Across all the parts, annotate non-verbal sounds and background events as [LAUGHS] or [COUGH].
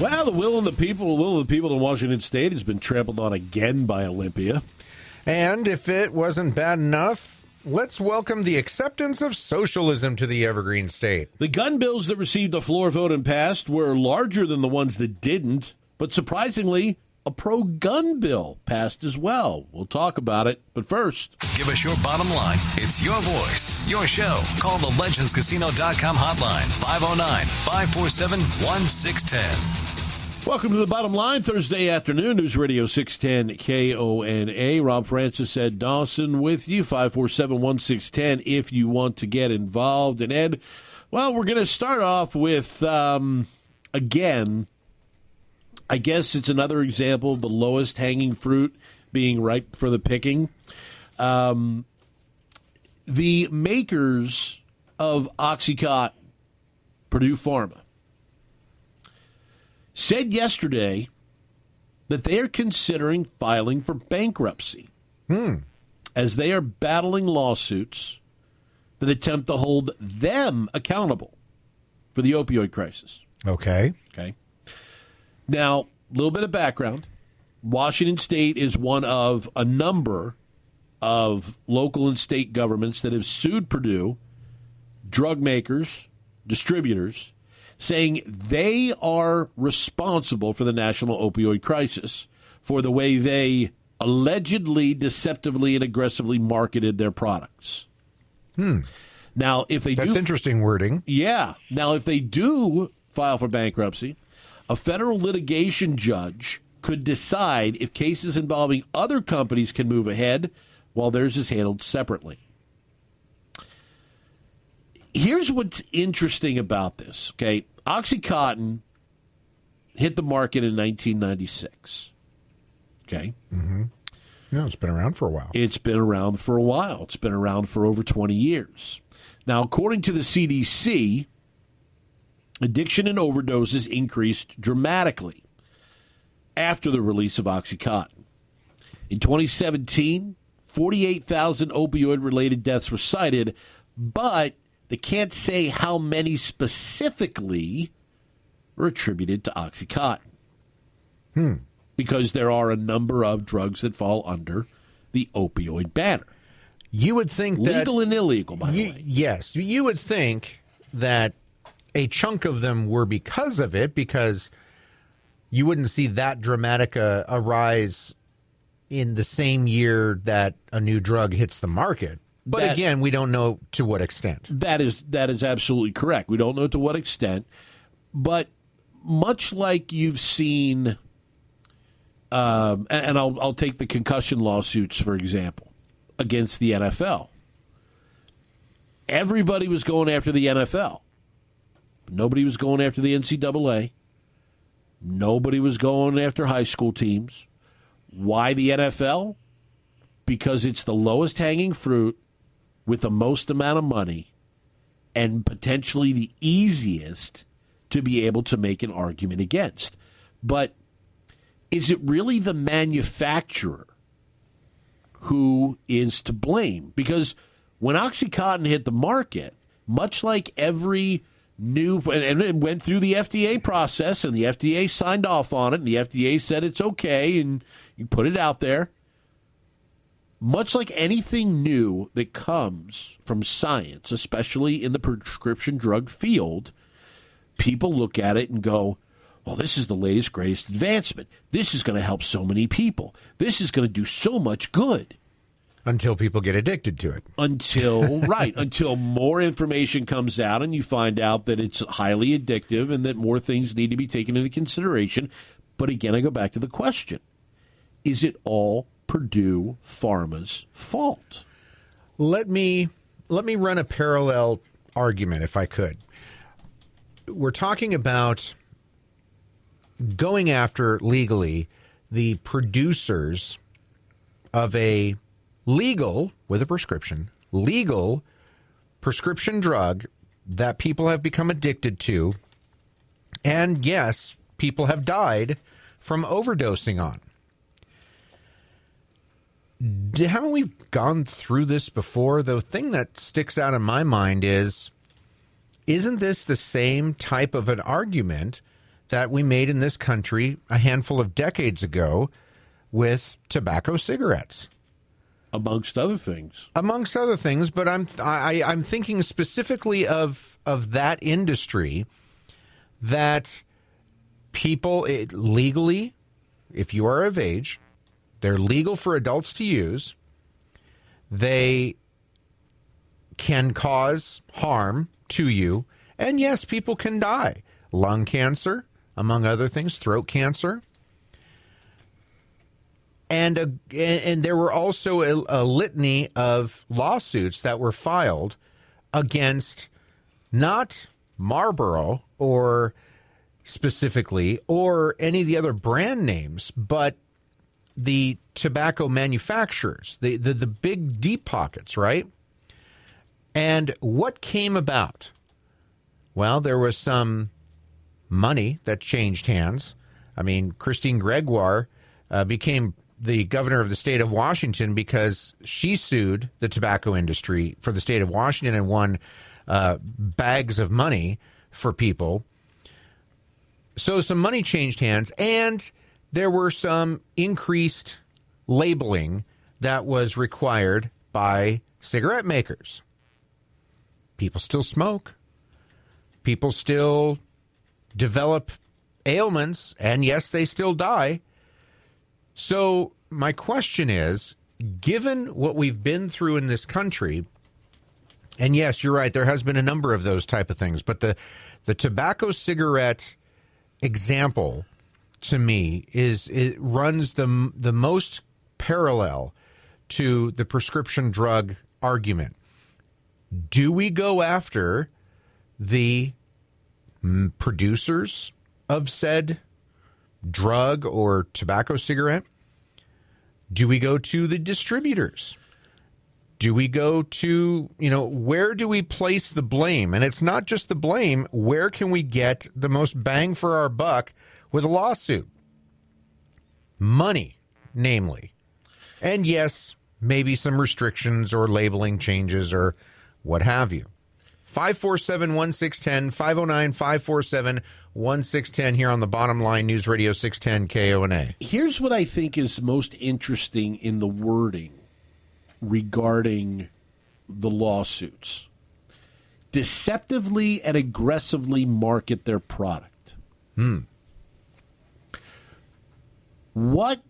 Well, the will of the people, the will of the people in Washington State has been trampled on again by Olympia. And if it wasn't bad enough, let's welcome the acceptance of socialism to the Evergreen State. The gun bills that received a floor vote and passed were larger than the ones that didn't, but surprisingly, a pro gun bill passed as well. We'll talk about it, but first, Give us your bottom line. It's your voice, your show. Call the legendscasino.com hotline 509 547 1610. Welcome to the bottom line Thursday afternoon, News Radio 610 KONA. Rob Francis, Ed Dawson with you, 547 1610 if you want to get involved. And Ed, well, we're going to start off with, um, again, I guess it's another example of the lowest hanging fruit being ripe for the picking. Um, the makers of Oxycontin, Purdue Pharma, said yesterday that they are considering filing for bankruptcy hmm. as they are battling lawsuits that attempt to hold them accountable for the opioid crisis. Okay. Okay. Now, a little bit of background. Washington State is one of a number of local and state governments that have sued Purdue, drug makers, distributors, saying they are responsible for the national opioid crisis for the way they allegedly, deceptively, and aggressively marketed their products. Hmm. Now, if they That's do interesting wording. yeah. Now, if they do file for bankruptcy, a federal litigation judge could decide if cases involving other companies can move ahead while theirs is handled separately. Here's what's interesting about this, okay? Oxycontin hit the market in 1996. Okay? Mm-hmm. yeah, it's been around for a while. It's been around for a while. It's been around for over 20 years. Now, according to the CDC, addiction and overdoses increased dramatically after the release of Oxycontin. In 2017, 48,000 opioid related deaths were cited, but they can't say how many specifically were attributed to Oxycontin hmm. because there are a number of drugs that fall under the opioid banner. You would think that. Legal and illegal, by the way. yes. You would think that a chunk of them were because of it, because you wouldn't see that dramatic a, a rise in the same year that a new drug hits the market. But That- again, we don't know to what extent. That is that is absolutely correct. We don't know to what extent, but much like you've seen, um, and, and I'll I'll take the concussion lawsuits for example against the NFL. Everybody was going after the NFL. Nobody was going after the NCAA. Nobody was going after high school teams. Why the NFL? Because it's the lowest hanging fruit with the most amount of money and potentially the easiest to be able to make an argument against. But is it really the manufacturer who is to blame? Because when Oxycontin hit the market, much like every new, and it went through the FDA process, and the FDA signed off on it, and the FDA said it's okay, and you put it out there much like anything new that comes from science, especially in the prescription drug field, people look at it and go, well, this is the latest, greatest advancement. This is going to help so many people. This is going to do so much good. Until people get addicted to it. Until, [LAUGHS] right, until more information comes out and you find out that it's highly addictive and that more things need to be taken into consideration. But again, I go back to the question is it all Purdue Pharma's fault? Let me let me run a parallel argument if I could. We're talking about going after legally the producers of a legal, with a prescription, legal prescription drug that people have become addicted to. And yes, people have died from overdosing on. Haven't we gone through this before? The thing that sticks out in my mind is isn't this the same type of an argument that we made in this country a handful of decades ago with tobacco cigarettes? amongst other things. amongst other things. But I'm I, I'm thinking specifically of of that industry that people it, legally, if you are of age, they're legal for adults to use. They can cause harm to you, and yes, people can die. Lung cancer, among other things, throat cancer and a, and there were also a, a litany of lawsuits that were filed against not Marlboro or specifically or any of the other brand names, but the tobacco manufacturers, the, the, the big deep pockets, right? And what came about? Well, there was some money that changed hands. I mean, Christine Gregoire uh, became the governor of the state of Washington because she sued the tobacco industry for the state of Washington and won uh, bags of money for people. So some money changed hands, and there were some increased labeling that was required by cigarette makers. People still smoke. People still develop ailments, and yes, they still die. So, my question is given what we've been through in this country, and yes, you're right, there has been a number of those type of things, but the, the tobacco cigarette example to me is it runs the, the most parallel to the prescription drug argument. Do we go after the producers of said drug or tobacco cigarette? Do we go to the distributors? Do we go to, you know, where do we place the blame? And it's not just the blame, where can we get the most bang for our buck with a lawsuit? Money, namely. And yes, maybe some restrictions or labeling changes or what have you. 547 1610, 509 547 1610 here on the bottom line News Radio 610 KONA. Here's what I think is most interesting in the wording regarding the lawsuits deceptively and aggressively market their product. Hmm. What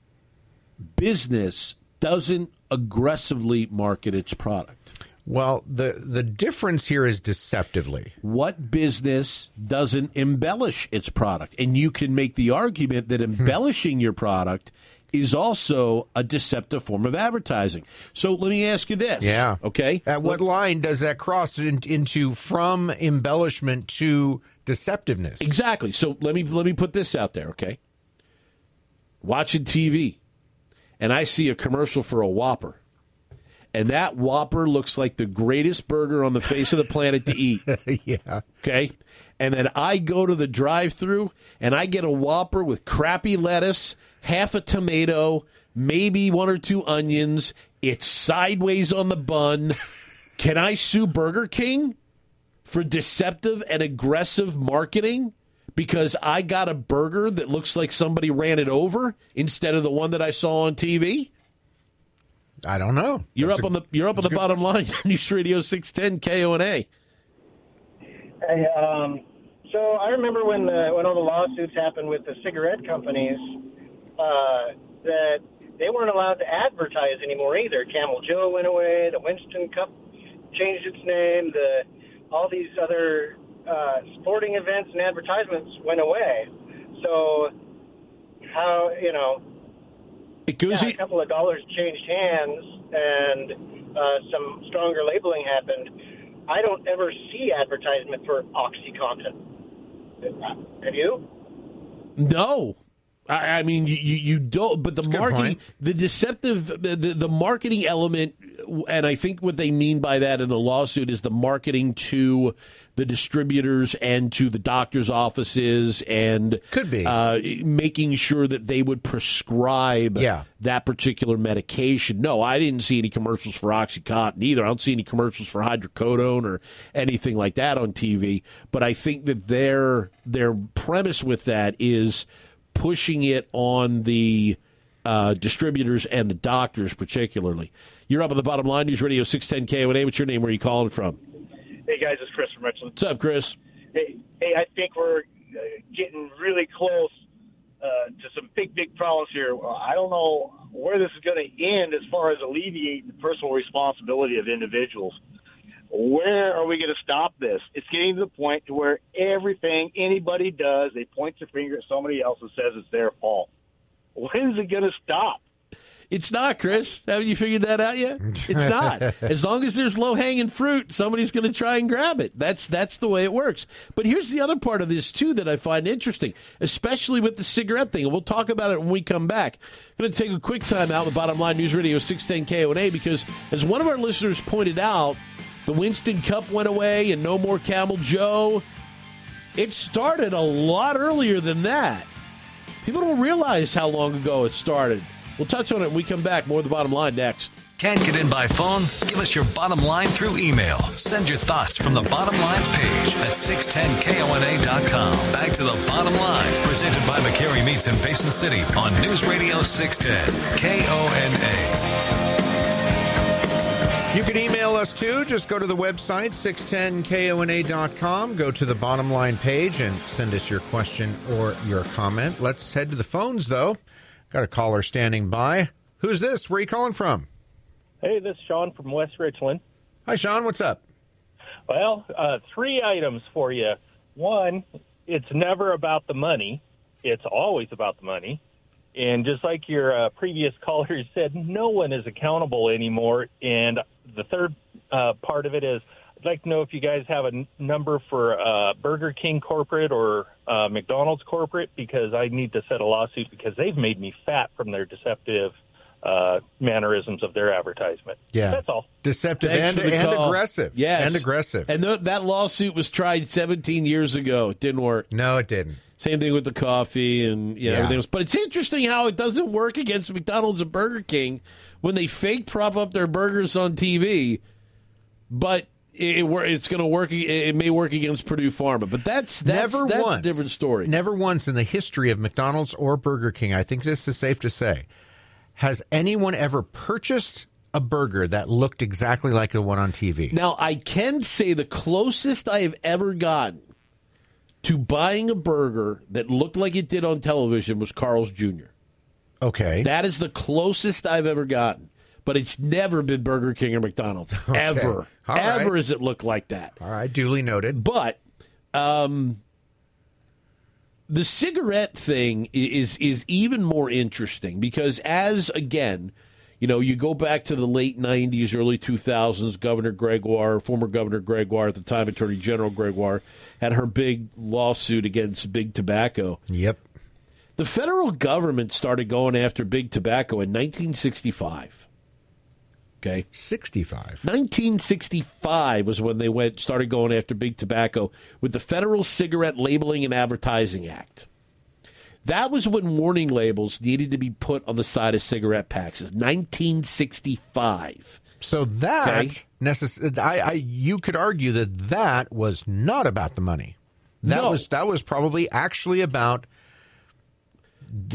business doesn't aggressively market its product? Well, the the difference here is deceptively. What business doesn't embellish its product? And you can make the argument that hmm. embellishing your product is also a deceptive form of advertising. So let me ask you this. Yeah. Okay. At what line does that cross in, into from embellishment to deceptiveness? Exactly. So let me let me put this out there, okay? Watching TV and I see a commercial for a Whopper. And that Whopper looks like the greatest burger on the face of the planet to eat. [LAUGHS] yeah. Okay. And then I go to the drive through and I get a Whopper with crappy lettuce, half a tomato, maybe one or two onions. It's sideways on the bun. Can I sue Burger King for deceptive and aggressive marketing? Because I got a burger that looks like somebody ran it over instead of the one that I saw on TV. I don't know. You're That's up a- on the you're up on the bottom line. [LAUGHS] News Radio six ten KONA. Hey, um, so I remember when the, when all the lawsuits happened with the cigarette companies, uh, that they weren't allowed to advertise anymore either. Camel Joe went away. The Winston Cup changed its name. The all these other uh, sporting events and advertisements went away. So how you know yeah, Guzzi, a couple of dollars changed hands and uh, some stronger labeling happened. I don't ever see advertisement for OxyContin. Have you? No, I, I mean, you, you don't. But the marketing, the deceptive, the, the the marketing element, and I think what they mean by that in the lawsuit is the marketing to the distributors and to the doctors' offices, and Could be. uh, making sure that they would prescribe Yeah. that particular medication. No, I didn't see any commercials for OxyContin either. I don't see any commercials for hydrocodone or anything like that on TV. But I think that their their premise with that is pushing it on the uh, distributors and the doctors, particularly. You're up on the bottom line. News Radio 610 KONA. What's your name? Where are you calling from? Hey guys, it's Chris from Richland. What's up, Chris? Hey, hey, I think we're uh, getting really close uh, to some big, big problems here. I don't know where this is going to end as far as alleviating the personal responsibility of individuals. Where are we going to stop this? It's getting to the point to where everything anybody does, they point their finger at somebody else and says it's their fault. When is it going to stop? It's not, Chris. Haven't you figured that out yet? It's not. [LAUGHS] as long as there's low hanging fruit, somebody's going to try and grab it. That's that's the way it works. But here's the other part of this too that I find interesting, especially with the cigarette thing. And we'll talk about it when we come back. I'm going to take a quick time out. The bottom line News Radio 610 KONA because as one of our listeners pointed out, the Winston Cup went away and no more Camel Joe. It started a lot earlier than that. People don't realize how long ago it started. We'll touch on it when we come back. More of the bottom line next. Can't get in by phone? Give us your bottom line through email. Send your thoughts from the bottom lines page at 610kona.com. Back to the bottom line, presented by McCary Meats in Basin City on News Radio 610 KONA. You can email us too. Just go to the website, 610kona.com. Go to the bottom line page and send us your question or your comment. Let's head to the phones, though. Got a caller standing by. Who's this? Where are you calling from? Hey, this is Sean from West Richland. Hi, Sean. What's up? Well, uh, three items for you. One, it's never about the money. It's always about the money. And just like your uh, previous [LAUGHS] caller said, no one is accountable anymore. And the third uh, part of it is I'd like to know if you guys have a n- number for uh, Burger King corporate or uh, McDonald's corporate because I need to set a lawsuit because they've made me fat from their deceptive uh, mannerisms of their advertisement. Yeah. That's all. Deceptive Thanks and, and call. aggressive. Yes. And aggressive. And th- that lawsuit was tried 17 years ago. It didn't work. no, it didn't. Same thing with the coffee and you know, Yeah. everything else. But it's interesting how it doesn't work against McDonald's and Burger King when they fake prop up their burgers on TV, but it, it, it's going to work. It, it may work against Purdue Pharma, but that's that's never that's once, a different story. Never once in the history of McDonald's or Burger King, I think this is safe to say, has anyone ever purchased a burger that looked exactly like the one on TV. Now, I can say the closest I have ever gotten to buying a burger that looked like it did on television was Carl's Jr. Okay. That is the closest I've ever gotten. But it's never been Burger King or McDonald's. [LAUGHS] Ever. All right. Ever has it looked like that. All right, duly noted. But um, the cigarette thing is is even more interesting because as again, you know, you go back to the late '90s, early 2000s. Governor Gregoire, former Governor Gregoire at the time, Attorney General Gregoire, had her big lawsuit against Big Tobacco. Yep. The federal government started going after Big Tobacco in 1965. Okay. 65. 1965 was when they went started going after big tobacco with the Federal Cigarette Labeling and Advertising Act. That was when warning labels needed to be put on the side of cigarette packs. It's 1965. So that Okay. necess- I, I you could argue that that was not about the money. That No. was that was probably actually about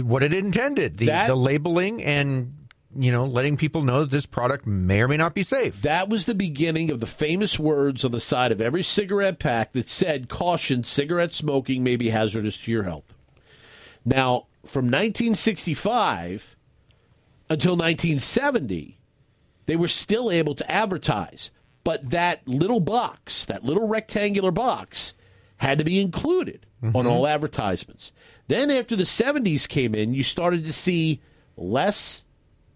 what it intended. The That- the labeling and you know letting people know that this product may or may not be safe. That was the beginning of the famous words on the side of every cigarette pack that said, caution, cigarette smoking may be hazardous to your health. Now, from 1965 until 1970, they were still able to advertise. But that little box, that little rectangular box, had to be included on mm-hmm. all advertisements. Then, after the 70s came in, you started to see less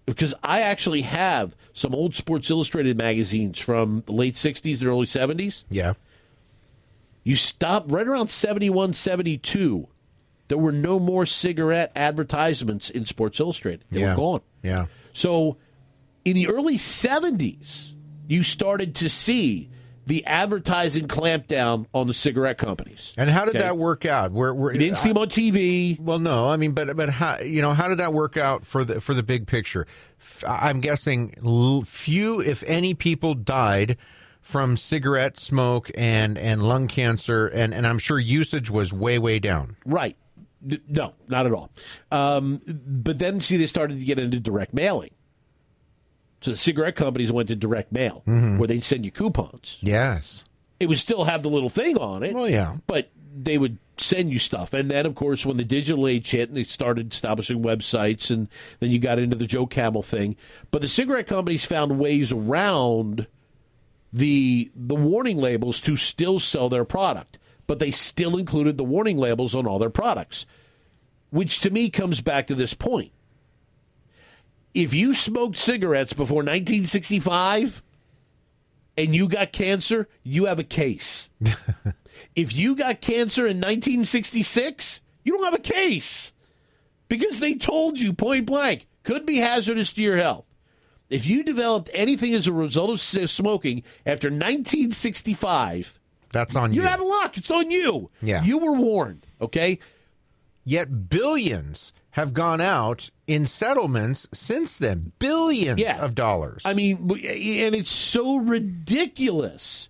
because I actually have some old Sports Illustrated magazines from the late 60s and early 70s. Yeah. You stop right around 71, 72. There were no more cigarette advertisements in Sports Illustrated. They yeah. were gone. Yeah. So in the early 70s, you started to see the advertising clampdown on the cigarette companies. And how did Okay. that work out? Where, where You didn't see them on TV. Well, no, I mean, but but how you know how did that work out for the for the big picture? I'm guessing few, if any, people died from cigarette smoke and and lung cancer, and and I'm sure usage was way way down. Right. No, not at all. Um, but then, see, they started to get into direct mailing. So the cigarette companies went to direct mail, where they'd send you coupons. Yes. It would still have the little thing on it. Well, yeah. But they would send you stuff. And then, of course, when the digital age hit and they started establishing websites, and then you got into the Joe Camel thing. But the cigarette companies found ways around the the warning labels to still sell their product, but they still included the warning labels on all their products, which to me comes back to this point. If you smoked cigarettes before 1965 and you got cancer, you have a case. [LAUGHS] if you got cancer in 1966, you don't have a case because they told you point blank could be hazardous to your health. If you developed anything as a result of smoking after 1965, That's on you're you. out of luck. It's on you. Yeah. You were warned, okay? Yet billions have gone out in settlements since then. Billions Yeah. of dollars. I mean, and it's so ridiculous.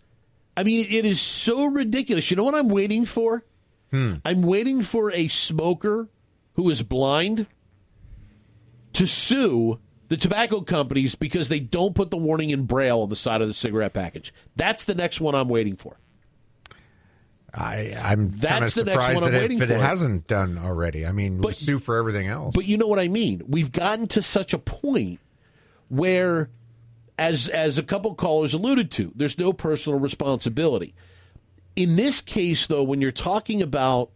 I mean, it is so ridiculous. You know what I'm waiting for? Hmm. I'm waiting for a smoker who is blind to sue the tobacco companies because they don't put the warning in braille on the side of the cigarette package. That's the next one I'm waiting for. I, of That's the next one I'm that waiting it for. hasn't done already. I mean, we But- sue for everything else. But you know what I mean. We've gotten to such a point where, as as a couple callers alluded to, there's no personal responsibility. In this case, though, when you're talking about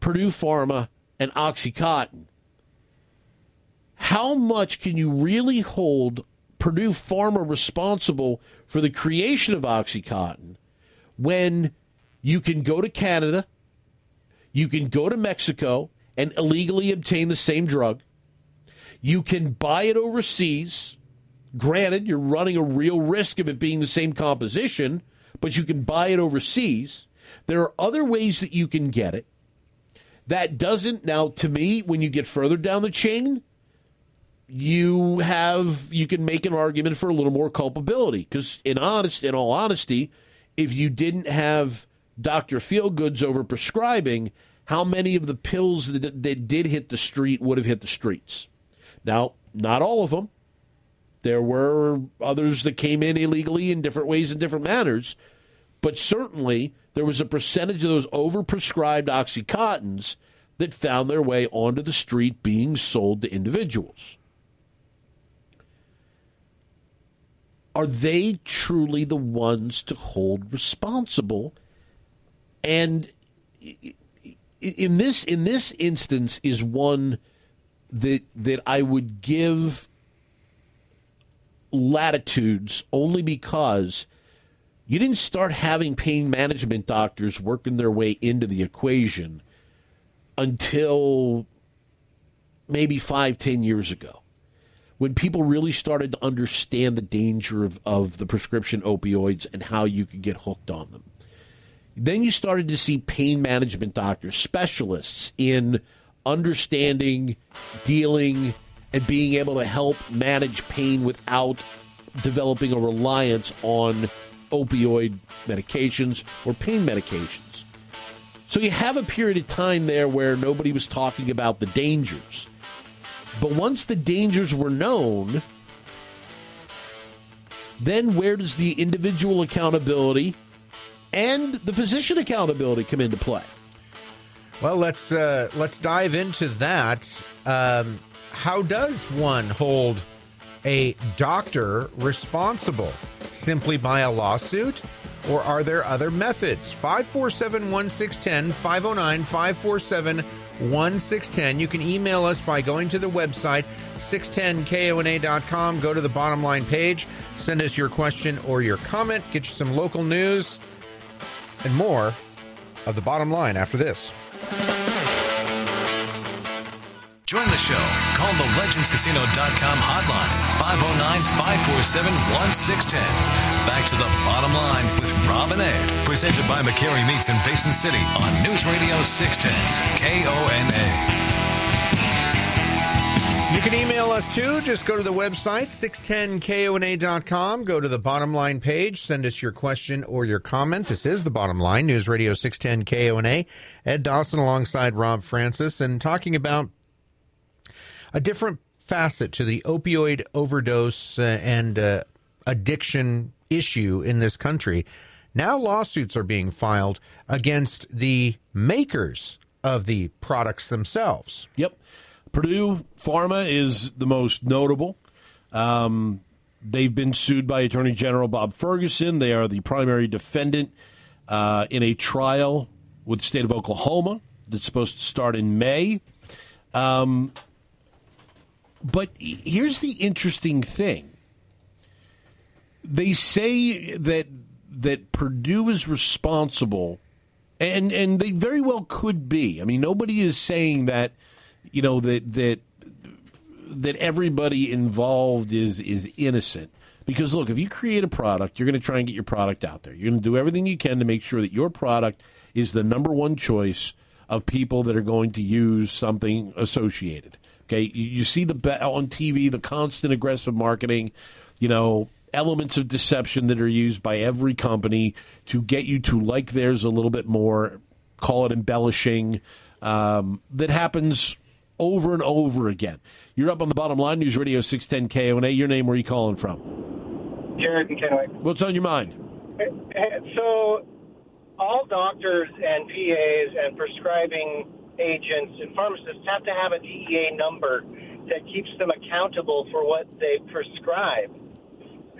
Purdue Pharma and OxyContin, how much can you really hold Purdue Pharma responsible for the creation of OxyContin when you can go to Canada, you can go to Mexico and illegally obtain the same drug. You can buy it overseas. Granted, you're running a real risk of it being the same composition, but you can buy it overseas. There are other ways that you can get it. That doesn't, now, to me, when you get further down the chain, you have you can make an argument for a little more culpability because in honest in all honesty if you didn't have dr feelgoods over prescribing how many of the pills that, that did hit the street would have hit the streets. Now not all of them. There were others that came in illegally in different ways and different manners. But certainly there was a percentage of those overprescribed oxycontins that found their way onto the street being sold to individuals. Are they truly the ones to hold responsible? And in this in this instance is one that that I would give latitudes only because you didn't start having pain management doctors working their way into the equation until maybe five, ten years ago when people really started to understand the danger of, of the prescription opioids and how you could get hooked on them. Then you started to see pain management doctors, specialists in understanding, dealing, and being able to help manage pain without developing a reliance on opioid medications or pain medications. So you have a period of time there where nobody was talking about the dangers. But once the dangers were known, then where does the individual accountability and the physician accountability come into play? Well, let's uh, let's dive into that. Um, how does one hold a doctor responsible? Simply by a lawsuit? Or are there other methods? 547 1610, 509 547 1610. You can email us by going to the website 610kona.com. Go to the bottom line page, send us your question or your comment, get you some local news, and more of the bottom line after this. Join the show. Call the legendscasino.com hotline 509 547 1610. Back to the bottom line with Rob and Ed. Presented by McCary Meats in Basin City on News Radio 610 KONA. You can email us too. Just go to the website, 610kona.com. Go to the bottom line page. Send us your question or your comment. This is the bottom line, News Radio 610 KONA. Ed Dawson alongside Rob Francis and talking about a different facet to the opioid overdose uh, and uh, addiction issue in this country. Now lawsuits are being filed against the makers of the products themselves. Yep. Purdue Pharma is the most notable. Um, they've been sued by Attorney General Bob Ferguson. They are the primary defendant uh, in a trial with the state of Oklahoma that's supposed to start in May. Um, but here's the interesting thing. They say that that Purdue is responsible, and and they very well could be. I mean, nobody is saying that you know that that that everybody involved is is innocent. Because look, if you create a product, you're going to try and get your product out there. You're going to do everything you can to make sure that your product is the number one choice of people that are going to use something associated. Okay, you, see the on TV the constant aggressive marketing, you know, elements of deception that are used by every company to get you to like theirs a little bit more. Call it embellishing. Um, that happens over and over again. You're up on the bottom line, News Radio 610 KONA. Your name, where are you calling from? Jared and Kennewick. What's on your mind? Eh, eh, so, all doctors and PAs and prescribing agents and pharmacists have to have a DEA number that keeps them accountable for what they prescribe.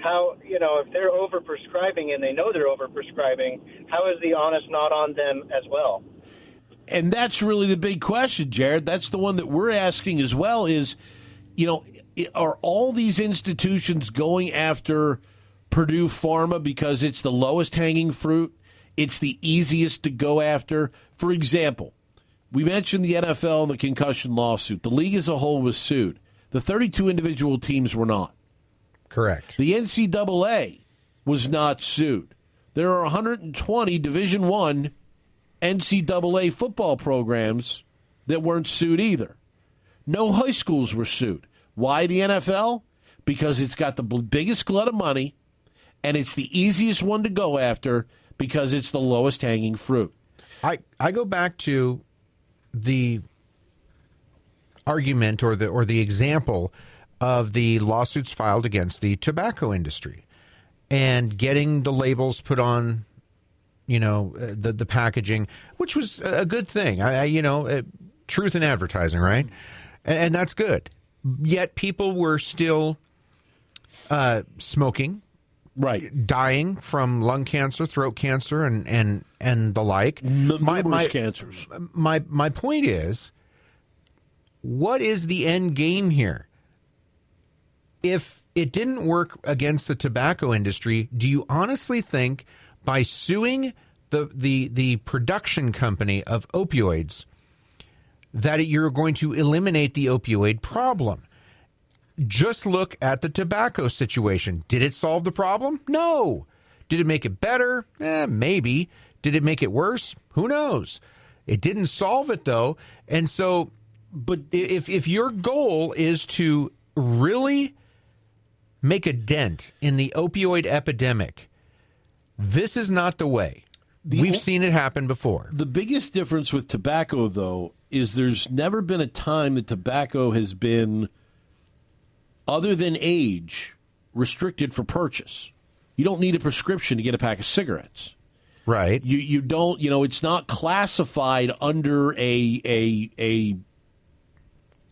How, you know, if they're over prescribing and they know they're over prescribing, how is the onus not on them as well? And that's really the big question, Jared. That's the one that we're asking as well is, you know, are all these institutions going after Purdue Pharma because it's the lowest hanging fruit? It's the easiest to go after. For example, we mentioned the NFL and the concussion lawsuit. The league as a whole was sued. The 32 individual teams were not. Correct. The NCAA was not sued. There are 120 Division One NCAA football programs that weren't sued either. No high schools were sued. Why the NFL? Because it's got the biggest glut of money and it's the easiest one to go after because it's the lowest hanging fruit. I, I go back to the argument or the or the example of the lawsuits filed against the tobacco industry and getting the labels put on you know uh, the the packaging which was a good thing. I, I you know uh, truth in advertising right? And, and, that's good. Yet people were still uh, smoking right. dying from lung cancer throat cancer and and and the like. M- my, my cancers. my my point is what is the end game here? If it didn't work against the tobacco industry do you honestly think by suing the the the production company of opioids that you're going to eliminate the opioid problem just look at the tobacco situation. Did it solve the problem? No. Did it make it better? Eh, maybe. Did it make it worse? Who knows? It didn't solve it though. And so, but if if your goal is to really make a dent in the opioid epidemic, this is not the way. The We've seen it happen before. The biggest difference with tobacco, though, is there's never been a time that tobacco has been other than age, restricted for purchase. You don't need a prescription to get a pack of cigarettes. Right. You you don't, you know, it's not classified under a a a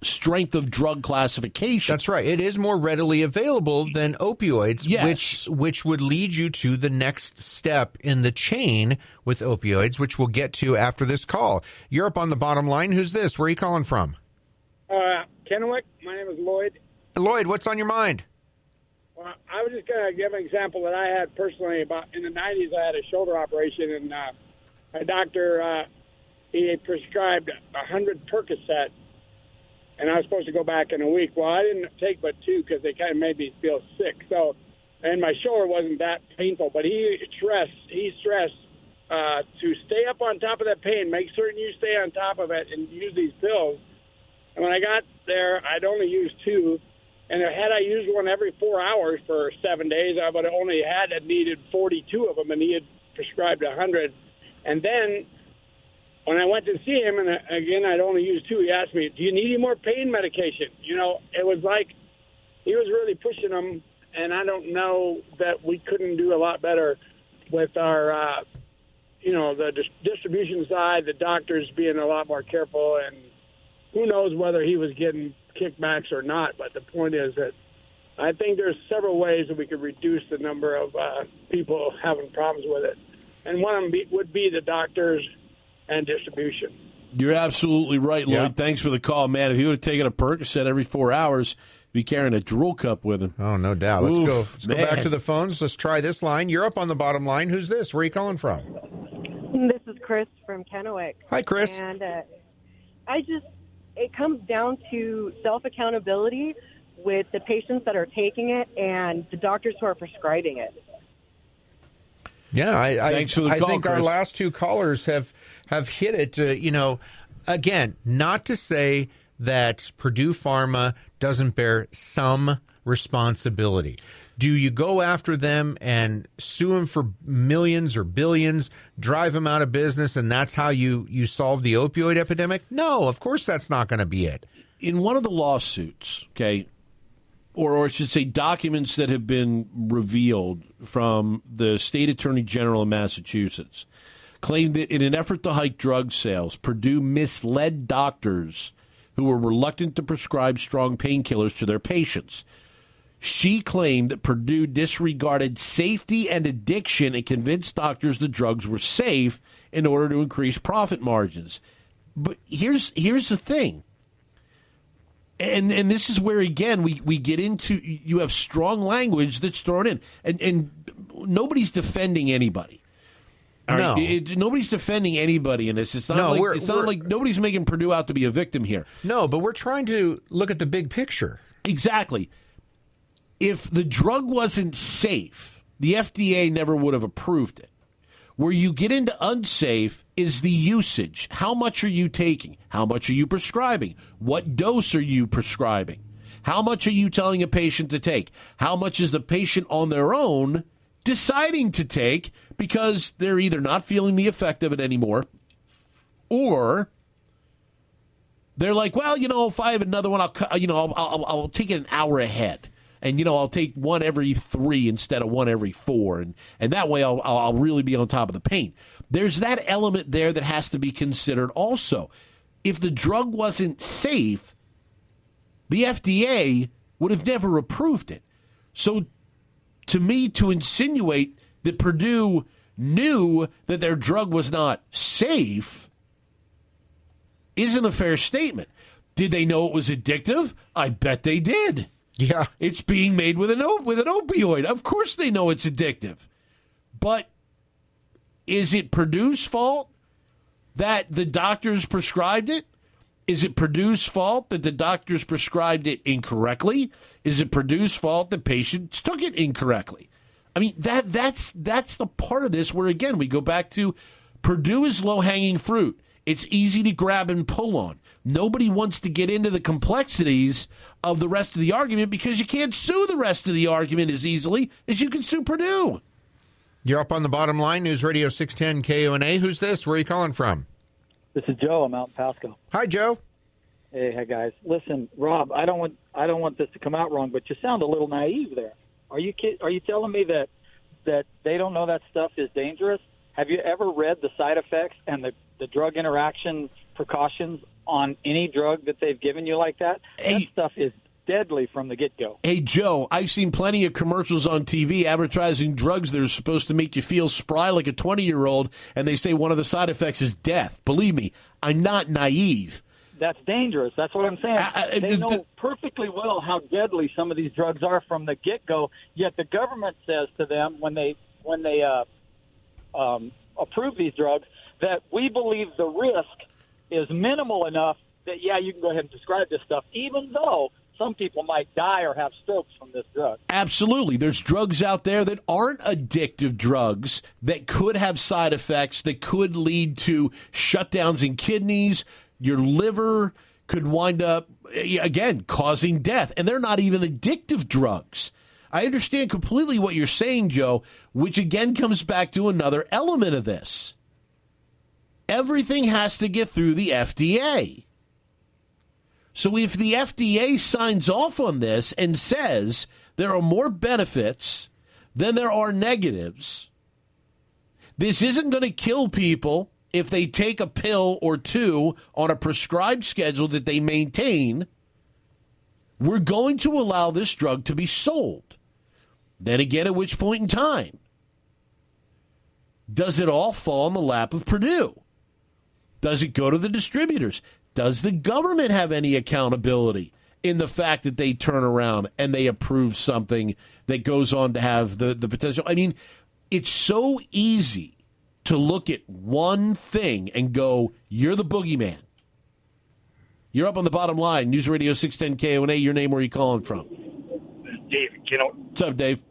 strength of drug classification. That's right. It is more readily available than opioids, yes. which which would lead you to the next step in the chain with opioids, which we'll get to after this call. You're up on the bottom line. Who's this? Where are you calling from? Uh, Kennewick. My name is Lloyd. Lloyd, what's on your mind? Well, I was just going to give an example that I had personally. About in the '90s, I had a shoulder operation, and uh, my doctor uh, he prescribed a hundred Percocet, and I was supposed to go back in a week. Well, I didn't take but two because they kind of made me feel sick. So, and my shoulder wasn't that painful, but he stressed he stressed uh, to stay up on top of that pain, make certain you stay on top of it, and use these pills. And when I got there, I'd only used two. And had I used one every four hours for seven days, I would have only had needed 42 of them, and he had prescribed 100. And then when I went to see him, and uh, again, I'd only used two, he asked me, Do you need any more pain medication? You know, it was like he was really pushing them, and I don't know that we couldn't do a lot better with our, uh, you know, the dis- distribution side, the doctors being a lot more careful, and who knows whether he was getting kickbacks or not. But the point is that I think there's several ways that we could reduce the number of uh, people having problems with it, and one of them be, would be the doctors and distribution. You're absolutely right, Lloyd. Yeah. Thanks for the call, man. If he would have taken a Percocet every four hours, he'd be carrying a drool cup with him. Oh, no doubt. Let's Oof, go. Let's go back to the phones. Let's try this line. You're up on the bottom line. Who's this? Where are you calling from? This is Chris from Kennewick. Hi, Chris. And uh, I just, it comes down to self accountability with the patients that are taking it and the doctors who are prescribing it. Yeah, I, I, Thanks for the I call, think our last two callers have have hit it. Uh, you know, again, not to say that Purdue Pharma doesn't bear some responsibility. Do you go after them and sue them for millions or billions, drive them out of business, and that's how you you solve the opioid epidemic? No, of course that's not going to be it. in one of the lawsuits, okay, or, or I should say documents that have been revealed from the state attorney general of Massachusetts, claimed that in an effort to hike drug sales, Purdue misled doctors who were reluctant to prescribe strong painkillers to their patients. She claimed that Purdue disregarded safety and addiction and convinced doctors the drugs were safe in order to increase profit margins. But here's here's the thing and and this is where again we, we get into you have strong language that's thrown in and and nobody's defending anybody right? No. It- nobody's defending anybody in this. It's not No, like we're- it's not we're- like nobody's making Purdue out to be a victim here. No, but we're trying to look at the big picture. Exactly. If the drug wasn't safe, the FDA never would have approved it. Where you get into unsafe is the usage. How much are you taking? How much are you prescribing? What dose are you prescribing? How much are you telling a patient to take? How much is the patient on their own deciding to take because they're either not feeling the effect of it anymore or they're like, well, you know, if I have another one, I'll, you know, I'll, I'll, I'll take it an hour ahead, and you know, I'll take one every three instead of one every four, and and that way I'll I'll I'll really be on top of the pain. There's that element there that has to be considered also. If the drug wasn't safe, the FDA would have never approved it. So, to me, to insinuate that Purdue knew that their drug was not safe isn't a fair statement. Did they know it was addictive? I bet they did. Yeah. It's being made with an op- with an opioid. Of course they know it's addictive. But is it Purdue's fault that the doctors prescribed it? Is it Purdue's fault that the doctors prescribed it incorrectly? Is it Purdue's fault that patients took it incorrectly? I mean that that's that's the part of this where again we go back to Purdue is low hanging fruit. It's easy to grab and pull on. Nobody wants to get into the complexities of the rest of the argument because you can't sue the rest of the argument as easily as you can sue Purdue. You're up on the bottom line, News Radio 610 KONA. Who's this? Where are you calling from? This is Joe. I'm out in Pasco. Hi, Joe. Hey, hey guys. Listen, Rob. I don't want I don't want this to come out wrong, but you sound a little naive there. Are you kid, Are you telling me that that they don't know that stuff is dangerous? Have you ever read the side effects and the the drug interaction precautions on any drug that they've given you like that? That stuff is deadly from the get go. Hey, Joe, I've seen plenty of commercials on TV advertising drugs that are supposed to make you feel spry like a 20 year old, and they say one of the side effects is death. Believe me, I'm not naive. That's dangerous. That's what I'm saying. I- they know perfectly well how deadly some of these drugs are from the get go. Yet the government says to them when they when they uh, um, approve these drugs that we believe the risk is minimal enough that yeah, you can go ahead and prescribe this stuff, even though some people might die or have strokes from this drug. Absolutely. There's drugs out there that aren't addictive drugs that could have side effects that could lead to shutdowns in kidneys, your liver could wind up, eh, again, causing death. And they're not even addictive drugs. I understand completely what you're saying, Joe, which again comes back to another element of this. Everything has to get through the FDA. So if the FDA signs off on this and says there are more benefits than there are negatives, this isn't going to kill people if they take a pill or two on a prescribed schedule that they maintain. We're going to allow this drug to be sold. Then again, at which point in time? Does it all fall in the lap of Purdue? Does it go to the distributors? Does the government have any accountability in the fact that they turn around and they approve something that goes on to have the, the potential? I mean, it's so easy to look at one thing and go, you're the boogeyman. You're up on the bottom line. News Radio 610 KONA. Your name, where are you calling from? Dave, you know. What's up, Dave?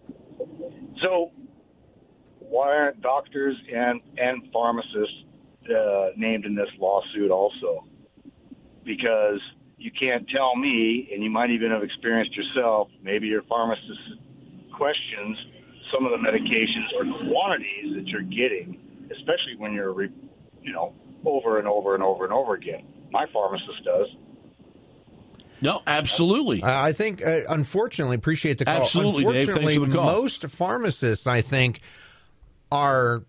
So, why aren't doctors and and pharmacists uh, named in this lawsuit also? Because you can't tell me, and you might even have experienced yourself. Maybe your pharmacist questions some of the medications or quantities that you're getting, especially when you're, re, you know, over and over and over and over again. My pharmacist does. No, absolutely. I think, uh, unfortunately, appreciate the call. Absolutely, Dave. Thanks Unfortunately, for the call. most pharmacists, I think, are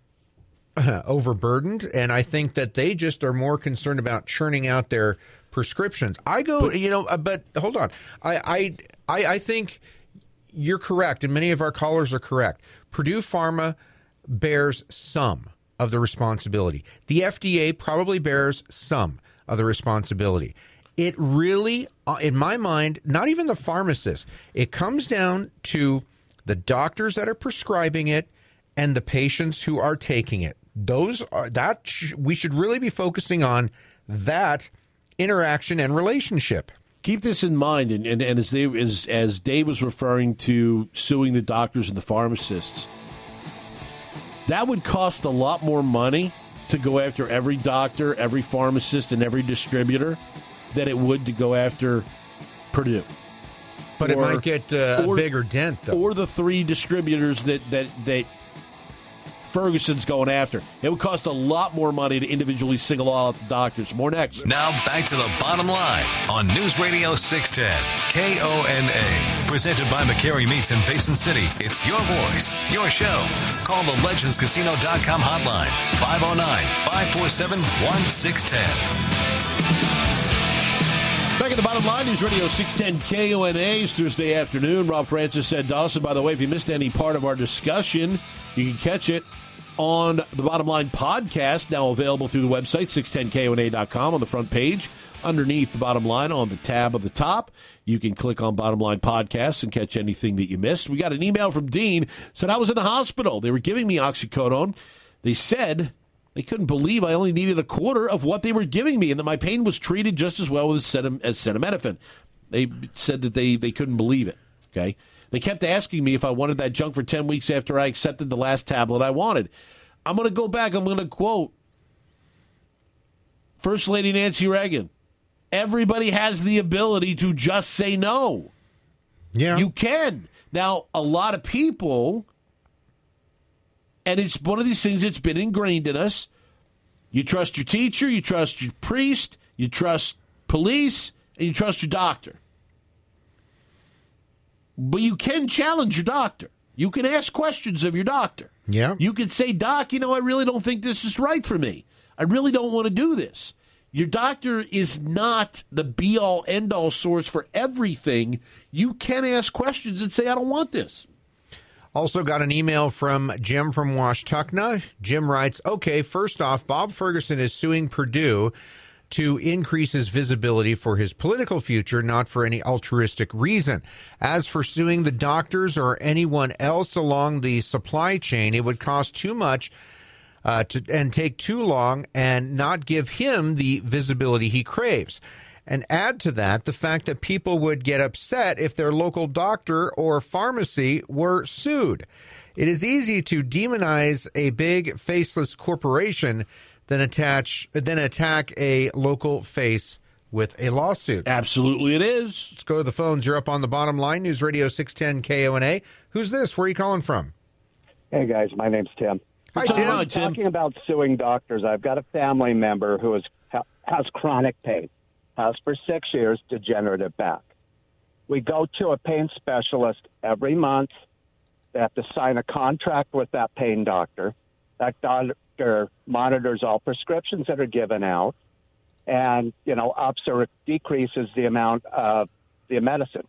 uh, overburdened, and I think that they just are more concerned about churning out their prescriptions. I go, you know, uh, but hold on. I, I, I, I think you're correct, and many of our callers are correct. Purdue Pharma bears some of the responsibility. The FDA probably bears some of the responsibility. It really, uh, in my mind, not even the pharmacist. It comes down to the doctors that are prescribing it and the patients who are taking it. Those are that sh- we should really be focusing on that interaction and relationship. Keep this in mind, and, and, and as, Dave, as, as Dave was referring to suing the doctors and the pharmacists, that would cost a lot more money to go after every doctor, every pharmacist, and every distributor than it would to go after Purdue. But it might get uh, or- a bigger dent, though. Or the three distributors that, that, that Ferguson's going after. It would cost a lot more money to individually single out the doctors. More next. Now back to the bottom line on News Radio 610 KONA. Presented by McCary Meats in Basin City. It's your voice, your show. Call the legendscasino.com hotline 509 547 1610. At the bottom line, News Radio 610 KONA. It's Thursday afternoon. Rob Francis said Dawson. By the way, if you missed any part of our discussion, you can catch it on the Bottom Line podcast, now available through the website, 610KONA.com on the front page. Underneath the bottom line on the tab of the top, you can click on Bottom Line Podcasts and catch anything that you missed. We got an email from Dean, said I was in the hospital. They were giving me oxycodone. They said they couldn't believe I only needed a quarter of what they were giving me and that my pain was treated just as well as acetamin- as acetaminophen. They said that they, they couldn't believe it. Okay. They kept asking me if I wanted that junk for 10 weeks after I accepted the last tablet I wanted. I'm going to go back. I'm going to quote First Lady Nancy Reagan. Everybody has the ability to just say no. Yeah. You can. Now, a lot of people, and it's one of these things that's been ingrained in us. You trust your teacher, you trust your priest, you trust police, and you trust your doctor. But you can challenge your doctor. You can ask questions of your doctor. Yeah. You can say, Doc, you know, I really don't think this is right for me. I really don't want to do this. Your doctor is not the be all end all source for everything. You can ask questions and say, I don't want this. Also got an email from Jim from Washtucna. Jim writes, "Okay, first off, Bob Ferguson is suing Purdue to increase his visibility for his political future, not for any altruistic reason. As for suing the doctors or anyone else along the supply chain, it would cost too much uh, to, and take too long and not give him the visibility he craves. And add to that the fact that people would get upset if their local doctor or pharmacy were sued. It is easy to demonize a big faceless corporation than attach then attack a local face with a lawsuit. Absolutely, it is. Let's go to the phones. You're up on the bottom line. News Radio 610 KONA. Who's this? Where are you calling from? Hey guys, my name's Tim. Hi, What's Tim. on, Tim? Talking about suing doctors, I've got a family member who is, has chronic pain, has for six years degenerative back. We go to a pain specialist every month. They have to sign a contract with that pain doctor. That doctor monitors all prescriptions that are given out, and you know ups or decreases the amount of the medicine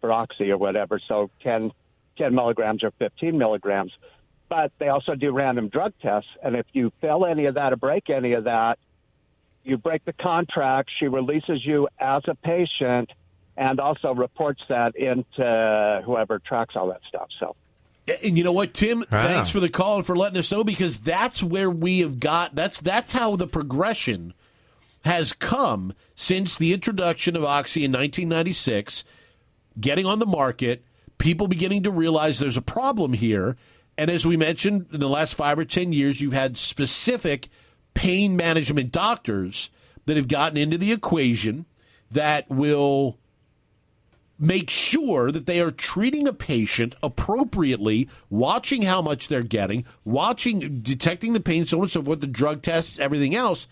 for oxy or whatever. So 10, 10 milligrams or 15 milligrams. But they also do random drug tests. And if you fail any of that or break any of that, you break the contract. She releases you as a patient and also reports that into whoever tracks all that stuff. So And you know what, Tim? Wow. Thanks for the call and for letting us know because that's where we have got. That's that's how the progression has come since the introduction of Oxy in 1996, getting on the market, people beginning to realize there's a problem here. And as we mentioned, in the last five or 10 years, you've had specific pain management doctors that have gotten into the equation that will make sure that they are treating a patient appropriately, watching how much they're getting, watching, detecting the pain, so on and so forth, the drug tests, everything else,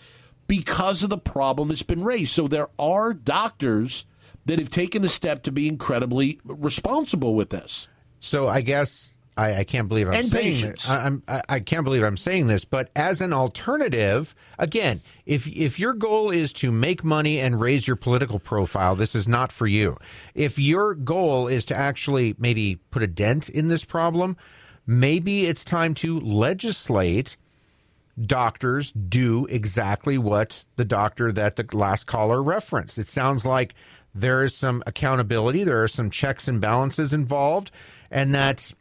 because of the problem that's been raised. So there are doctors that have taken the step to be incredibly responsible with this. So I guess I, I can't believe I'm And saying patience. this. I, I'm, I, I can't believe I'm saying this, but as an alternative, again, if if your goal is to make money and raise your political profile, this is not for you. If your goal is to actually maybe put a dent in this problem, maybe it's time to legislate doctors do exactly what the doctor that the last caller referenced. It sounds like there is some accountability, there are some checks and balances involved, and that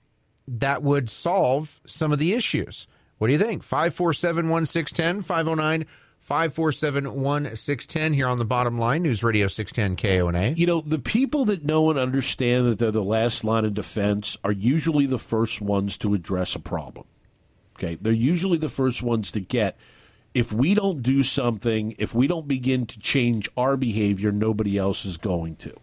that would solve some of the issues. What do you think? 547 1610, 509 547 1610 here on the bottom line, News Radio 610 KONA. You know, the people that know and understand that they're the last line of defense are usually the first ones to address a problem. Okay. They're usually the first ones to get. If we don't do something, if we don't begin to change our behavior, nobody else is going to.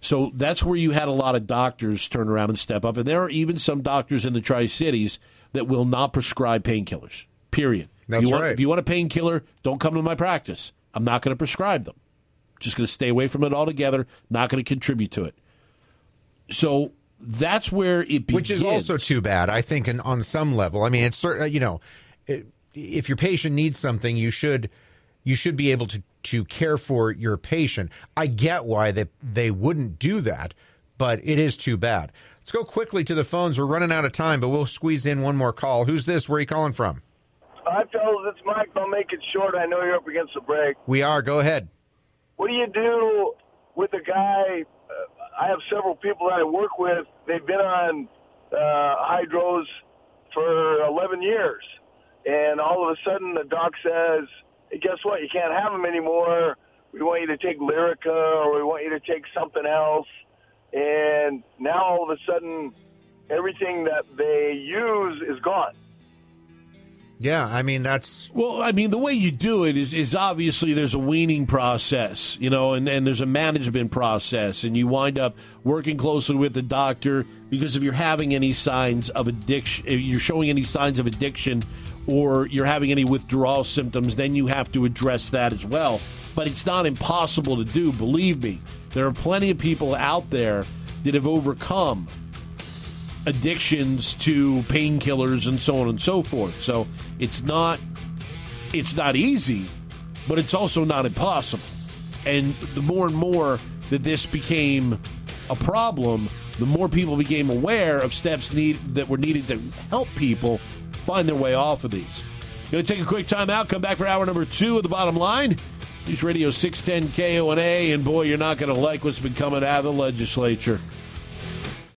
So that's where you had a lot of doctors turn around and step up. And there are even some doctors in the Tri Cities that will not prescribe painkillers, period. That's if you want, right. If you want a painkiller, don't come to my practice. I'm not going to prescribe them. Just going to stay away from it altogether, not going to contribute to it. So that's where it begins. Which is also too bad, I think, in, on some level. I mean, it's cer- uh, you know, it, if your patient needs something, you should you should be able to to care for your patient. I get why they they wouldn't do that, but it is too bad. Let's go quickly to the phones. We're running out of time, but we'll squeeze in one more call. Who's this? Where are you calling from? Hi, fellas. It's Mike. I'll make it short. I know you're up against the break. We are. Go ahead. What do you do with a guy? Uh, I have several people that I work with. They've been on uh, hydros for 11 years, and all of a sudden the doc says, "Guess what? You can't have them anymore. We want you to take Lyrica, or we want you to take something else." And now all of a sudden, everything that they use is gone. Yeah, I mean that's Well, I mean, the way you do it is, is obviously there's a weaning process, you know, and, and there's a management process, and you wind up working closely with the doctor because if you're having any signs of addiction, if you're showing any signs of addiction, or you're having any withdrawal symptoms, then you have to address that as well. But it's not impossible to do, believe me. There are plenty of people out there that have overcome addictions to painkillers and so on and so forth. So it's not it's not easy, but it's also not impossible. And the more and more that this became a problem, the more people became aware of steps need that were needed to help people find their way off of these. Going to take a quick time out, come back for hour number two of the bottom line. News Radio 610 KONA, and boy, you're not going to like what's been coming out of the legislature.